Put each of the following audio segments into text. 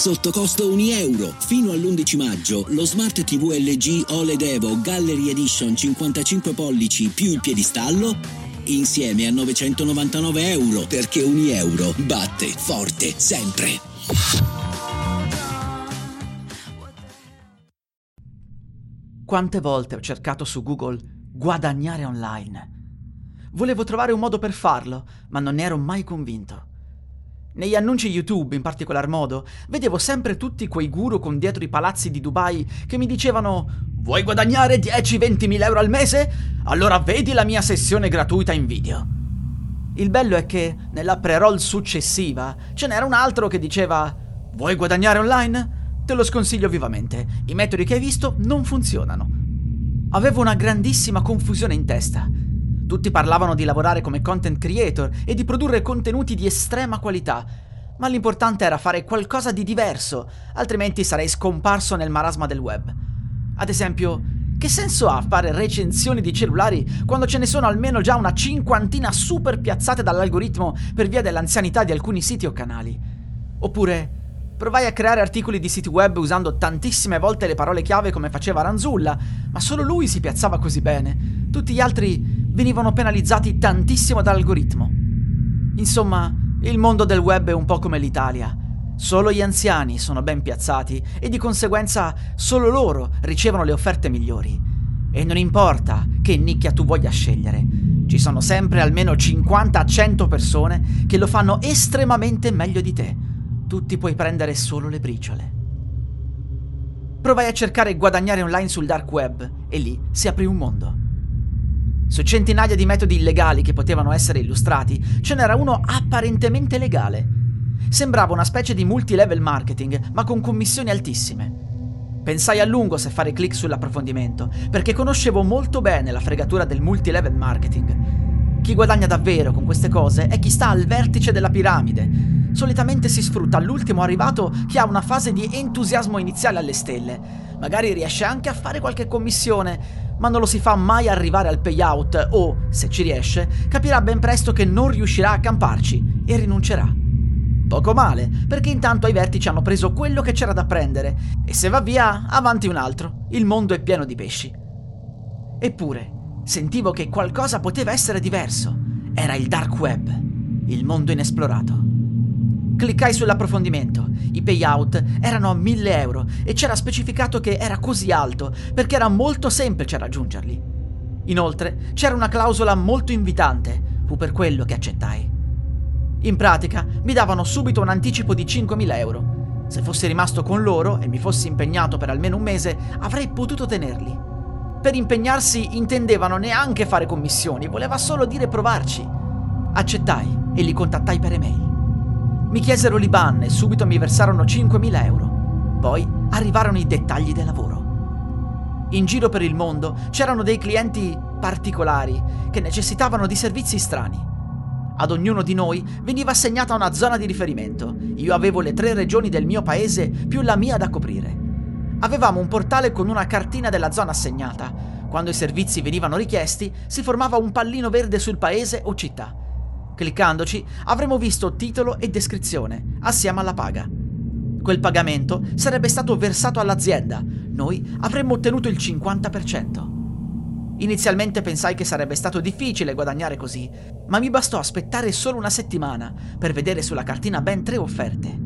sotto costo 1 euro. Fino all'11 maggio lo Smart TV LG OLED Evo Gallery Edition 55 pollici più il piedistallo insieme a 999 euro perché 1 euro batte forte sempre. Quante volte ho cercato su Google guadagnare online? Volevo trovare un modo per farlo, ma non ne ero mai convinto. Negli annunci YouTube, in particolar modo, vedevo sempre tutti quei guru con dietro i palazzi di Dubai che mi dicevano Vuoi guadagnare 10-20 mila euro al mese? Allora vedi la mia sessione gratuita in video. Il bello è che nella pre-roll successiva ce n'era un altro che diceva Vuoi guadagnare online? Te lo sconsiglio vivamente, i metodi che hai visto non funzionano. Avevo una grandissima confusione in testa. Tutti parlavano di lavorare come content creator e di produrre contenuti di estrema qualità, ma l'importante era fare qualcosa di diverso, altrimenti sarei scomparso nel marasma del web. Ad esempio, che senso ha fare recensioni di cellulari quando ce ne sono almeno già una cinquantina super piazzate dall'algoritmo per via dell'anzianità di alcuni siti o canali? Oppure, provai a creare articoli di siti web usando tantissime volte le parole chiave come faceva Ranzulla, ma solo lui si piazzava così bene. Tutti gli altri venivano penalizzati tantissimo dall'algoritmo. Insomma, il mondo del web è un po' come l'Italia. Solo gli anziani sono ben piazzati e di conseguenza solo loro ricevono le offerte migliori. E non importa che nicchia tu voglia scegliere, ci sono sempre almeno 50-100 persone che lo fanno estremamente meglio di te. Tu ti puoi prendere solo le briciole. Provai a cercare guadagnare online sul dark web e lì si aprì un mondo. Su centinaia di metodi illegali che potevano essere illustrati, ce n'era uno apparentemente legale. Sembrava una specie di multilevel marketing, ma con commissioni altissime. Pensai a lungo se fare clic sull'approfondimento, perché conoscevo molto bene la fregatura del multilevel marketing. Chi guadagna davvero con queste cose è chi sta al vertice della piramide. Solitamente si sfrutta l'ultimo arrivato che ha una fase di entusiasmo iniziale alle stelle. Magari riesce anche a fare qualche commissione, ma non lo si fa mai arrivare al payout o, se ci riesce, capirà ben presto che non riuscirà a camparci e rinuncerà. Poco male, perché intanto ai vertici hanno preso quello che c'era da prendere e se va via, avanti un altro. Il mondo è pieno di pesci. Eppure, sentivo che qualcosa poteva essere diverso. Era il dark web, il mondo inesplorato. Cliccai sull'approfondimento. I payout erano a 1000 euro e c'era specificato che era così alto perché era molto semplice raggiungerli. Inoltre c'era una clausola molto invitante, fu per quello che accettai. In pratica mi davano subito un anticipo di 5.000 euro. Se fossi rimasto con loro e mi fossi impegnato per almeno un mese, avrei potuto tenerli. Per impegnarsi intendevano neanche fare commissioni, voleva solo dire provarci. Accettai e li contattai per email. Mi chiesero l'IBAN e subito mi versarono 5.000 euro. Poi arrivarono i dettagli del lavoro. In giro per il mondo c'erano dei clienti particolari che necessitavano di servizi strani. Ad ognuno di noi veniva assegnata una zona di riferimento. Io avevo le tre regioni del mio paese più la mia da coprire. Avevamo un portale con una cartina della zona assegnata. Quando i servizi venivano richiesti, si formava un pallino verde sul paese o città. Cliccandoci avremmo visto titolo e descrizione, assieme alla paga. Quel pagamento sarebbe stato versato all'azienda, noi avremmo ottenuto il 50%. Inizialmente pensai che sarebbe stato difficile guadagnare così, ma mi bastò aspettare solo una settimana per vedere sulla cartina ben tre offerte.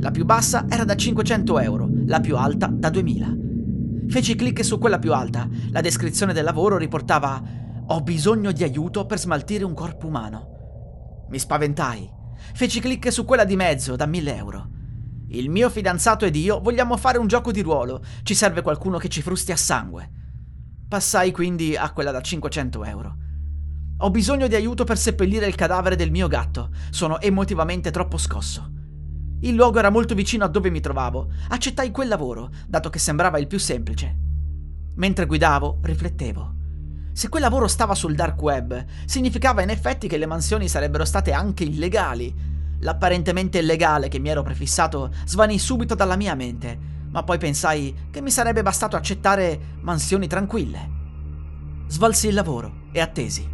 La più bassa era da 500 euro, la più alta da 2000. Feci clic su quella più alta. La descrizione del lavoro riportava Ho bisogno di aiuto per smaltire un corpo umano. Mi spaventai. Feci clic su quella di mezzo, da 1000 euro. Il mio fidanzato ed io vogliamo fare un gioco di ruolo. Ci serve qualcuno che ci frusti a sangue. Passai quindi a quella da 500 euro. Ho bisogno di aiuto per seppellire il cadavere del mio gatto. Sono emotivamente troppo scosso. Il luogo era molto vicino a dove mi trovavo. Accettai quel lavoro, dato che sembrava il più semplice. Mentre guidavo, riflettevo. Se quel lavoro stava sul dark web, significava in effetti che le mansioni sarebbero state anche illegali. L'apparentemente illegale che mi ero prefissato svanì subito dalla mia mente, ma poi pensai che mi sarebbe bastato accettare mansioni tranquille. Svolsi il lavoro e attesi.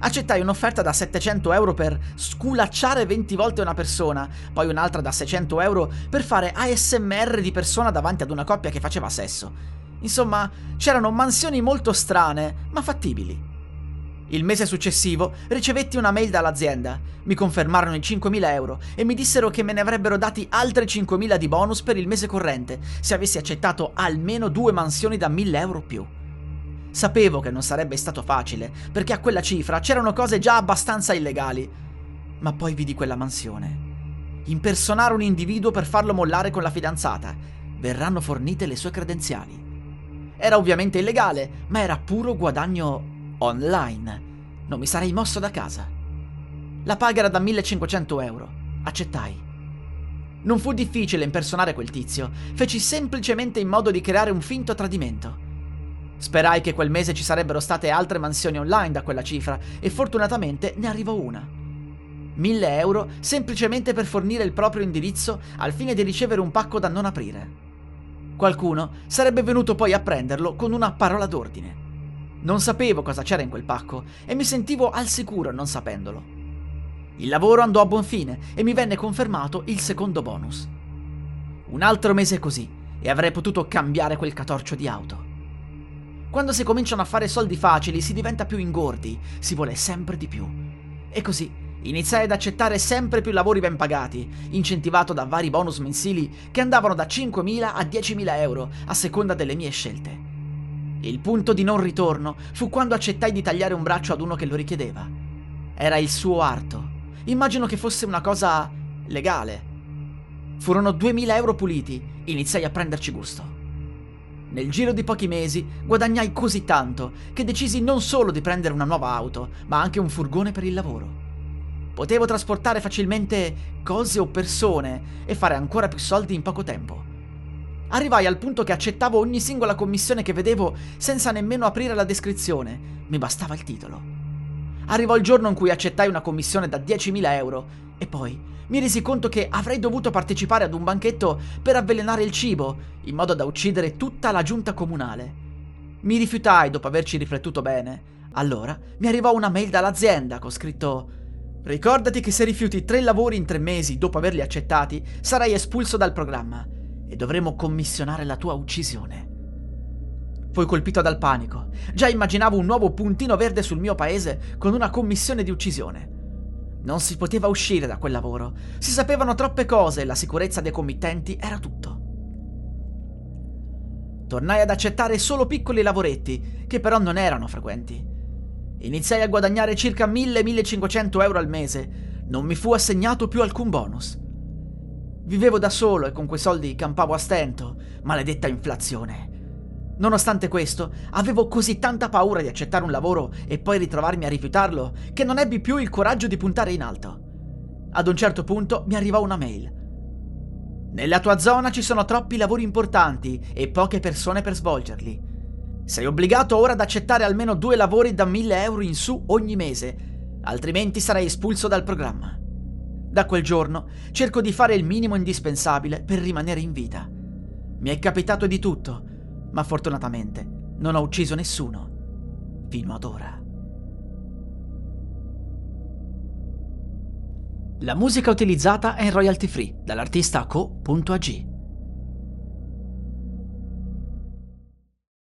Accettai un'offerta da 700 euro per sculacciare 20 volte una persona, poi un'altra da 600 euro per fare ASMR di persona davanti ad una coppia che faceva sesso. Insomma, c'erano mansioni molto strane, ma fattibili. Il mese successivo ricevetti una mail dall'azienda, mi confermarono i 5.000 euro e mi dissero che me ne avrebbero dati altri 5.000 di bonus per il mese corrente se avessi accettato almeno due mansioni da 1.000 euro più. Sapevo che non sarebbe stato facile, perché a quella cifra c'erano cose già abbastanza illegali. Ma poi vidi quella mansione. Impersonare un individuo per farlo mollare con la fidanzata. Verranno fornite le sue credenziali. Era ovviamente illegale, ma era puro guadagno online. Non mi sarei mosso da casa. La paga era da 1500 euro. Accettai. Non fu difficile impersonare quel tizio, feci semplicemente in modo di creare un finto tradimento. Sperai che quel mese ci sarebbero state altre mansioni online da quella cifra e fortunatamente ne arrivò una. 1000 euro semplicemente per fornire il proprio indirizzo al fine di ricevere un pacco da non aprire. Qualcuno sarebbe venuto poi a prenderlo con una parola d'ordine. Non sapevo cosa c'era in quel pacco e mi sentivo al sicuro non sapendolo. Il lavoro andò a buon fine e mi venne confermato il secondo bonus. Un altro mese così e avrei potuto cambiare quel catorcio di auto. Quando si cominciano a fare soldi facili si diventa più ingordi, si vuole sempre di più. E così iniziai ad accettare sempre più lavori ben pagati, incentivato da vari bonus mensili che andavano da 5.000 a 10.000 euro a seconda delle mie scelte. Il punto di non ritorno fu quando accettai di tagliare un braccio ad uno che lo richiedeva. Era il suo arto. Immagino che fosse una cosa legale. Furono 2.000 euro puliti, iniziai a prenderci gusto. Nel giro di pochi mesi guadagnai così tanto che decisi non solo di prendere una nuova auto, ma anche un furgone per il lavoro. Potevo trasportare facilmente cose o persone e fare ancora più soldi in poco tempo. Arrivai al punto che accettavo ogni singola commissione che vedevo senza nemmeno aprire la descrizione, mi bastava il titolo. Arrivò il giorno in cui accettai una commissione da 10.000 euro e poi mi resi conto che avrei dovuto partecipare ad un banchetto per avvelenare il cibo, in modo da uccidere tutta la giunta comunale. Mi rifiutai dopo averci riflettuto bene. Allora mi arrivò una mail dall'azienda con scritto Ricordati che se rifiuti tre lavori in tre mesi dopo averli accettati, sarai espulso dal programma e dovremo commissionare la tua uccisione. Fui colpito dal panico. Già immaginavo un nuovo puntino verde sul mio paese con una commissione di uccisione. Non si poteva uscire da quel lavoro. Si sapevano troppe cose e la sicurezza dei committenti era tutto. Tornai ad accettare solo piccoli lavoretti, che però non erano frequenti. Iniziai a guadagnare circa 1000-1500 euro al mese. Non mi fu assegnato più alcun bonus. Vivevo da solo e con quei soldi campavo a stento. Maledetta inflazione. Nonostante questo, avevo così tanta paura di accettare un lavoro e poi ritrovarmi a rifiutarlo che non ebbi più il coraggio di puntare in alto. Ad un certo punto mi arrivò una mail. Nella tua zona ci sono troppi lavori importanti e poche persone per svolgerli. Sei obbligato ora ad accettare almeno due lavori da 1000 euro in su ogni mese, altrimenti sarai espulso dal programma. Da quel giorno cerco di fare il minimo indispensabile per rimanere in vita. Mi è capitato di tutto, ma fortunatamente non ho ucciso nessuno fino ad ora. La musica utilizzata è in royalty free dall'artista co.ag.